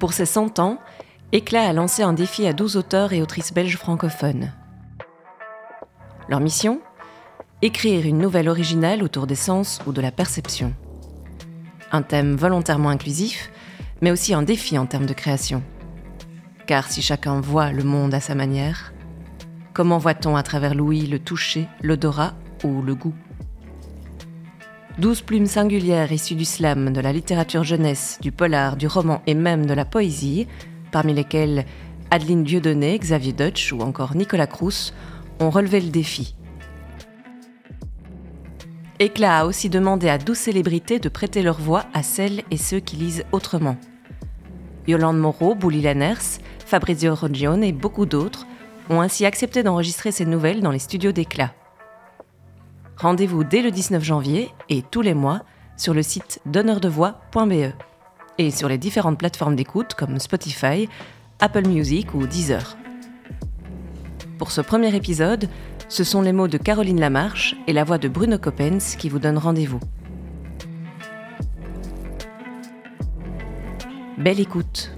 Pour ses 100 ans, Éclat a lancé un défi à 12 auteurs et autrices belges francophones. Leur mission? Écrire une nouvelle originale autour des sens ou de la perception. Un thème volontairement inclusif, mais aussi un défi en termes de création. Car si chacun voit le monde à sa manière, comment voit-on à travers l'ouïe le toucher, l'odorat ou le goût? Douze plumes singulières issues du slam, de la littérature jeunesse, du polar, du roman et même de la poésie, parmi lesquelles Adeline Dieudonné, Xavier Deutsch ou encore Nicolas Crous, ont relevé le défi. Éclat a aussi demandé à douze célébrités de prêter leur voix à celles et ceux qui lisent autrement. Yolande Moreau, Bouli Lanners, Fabrizio Rogione et beaucoup d'autres ont ainsi accepté d'enregistrer ces nouvelles dans les studios d'Éclat. Rendez-vous dès le 19 janvier et tous les mois sur le site donneurdevoix.be et sur les différentes plateformes d'écoute comme Spotify, Apple Music ou Deezer. Pour ce premier épisode, ce sont les mots de Caroline Lamarche et la voix de Bruno Coppens qui vous donnent rendez-vous. Belle écoute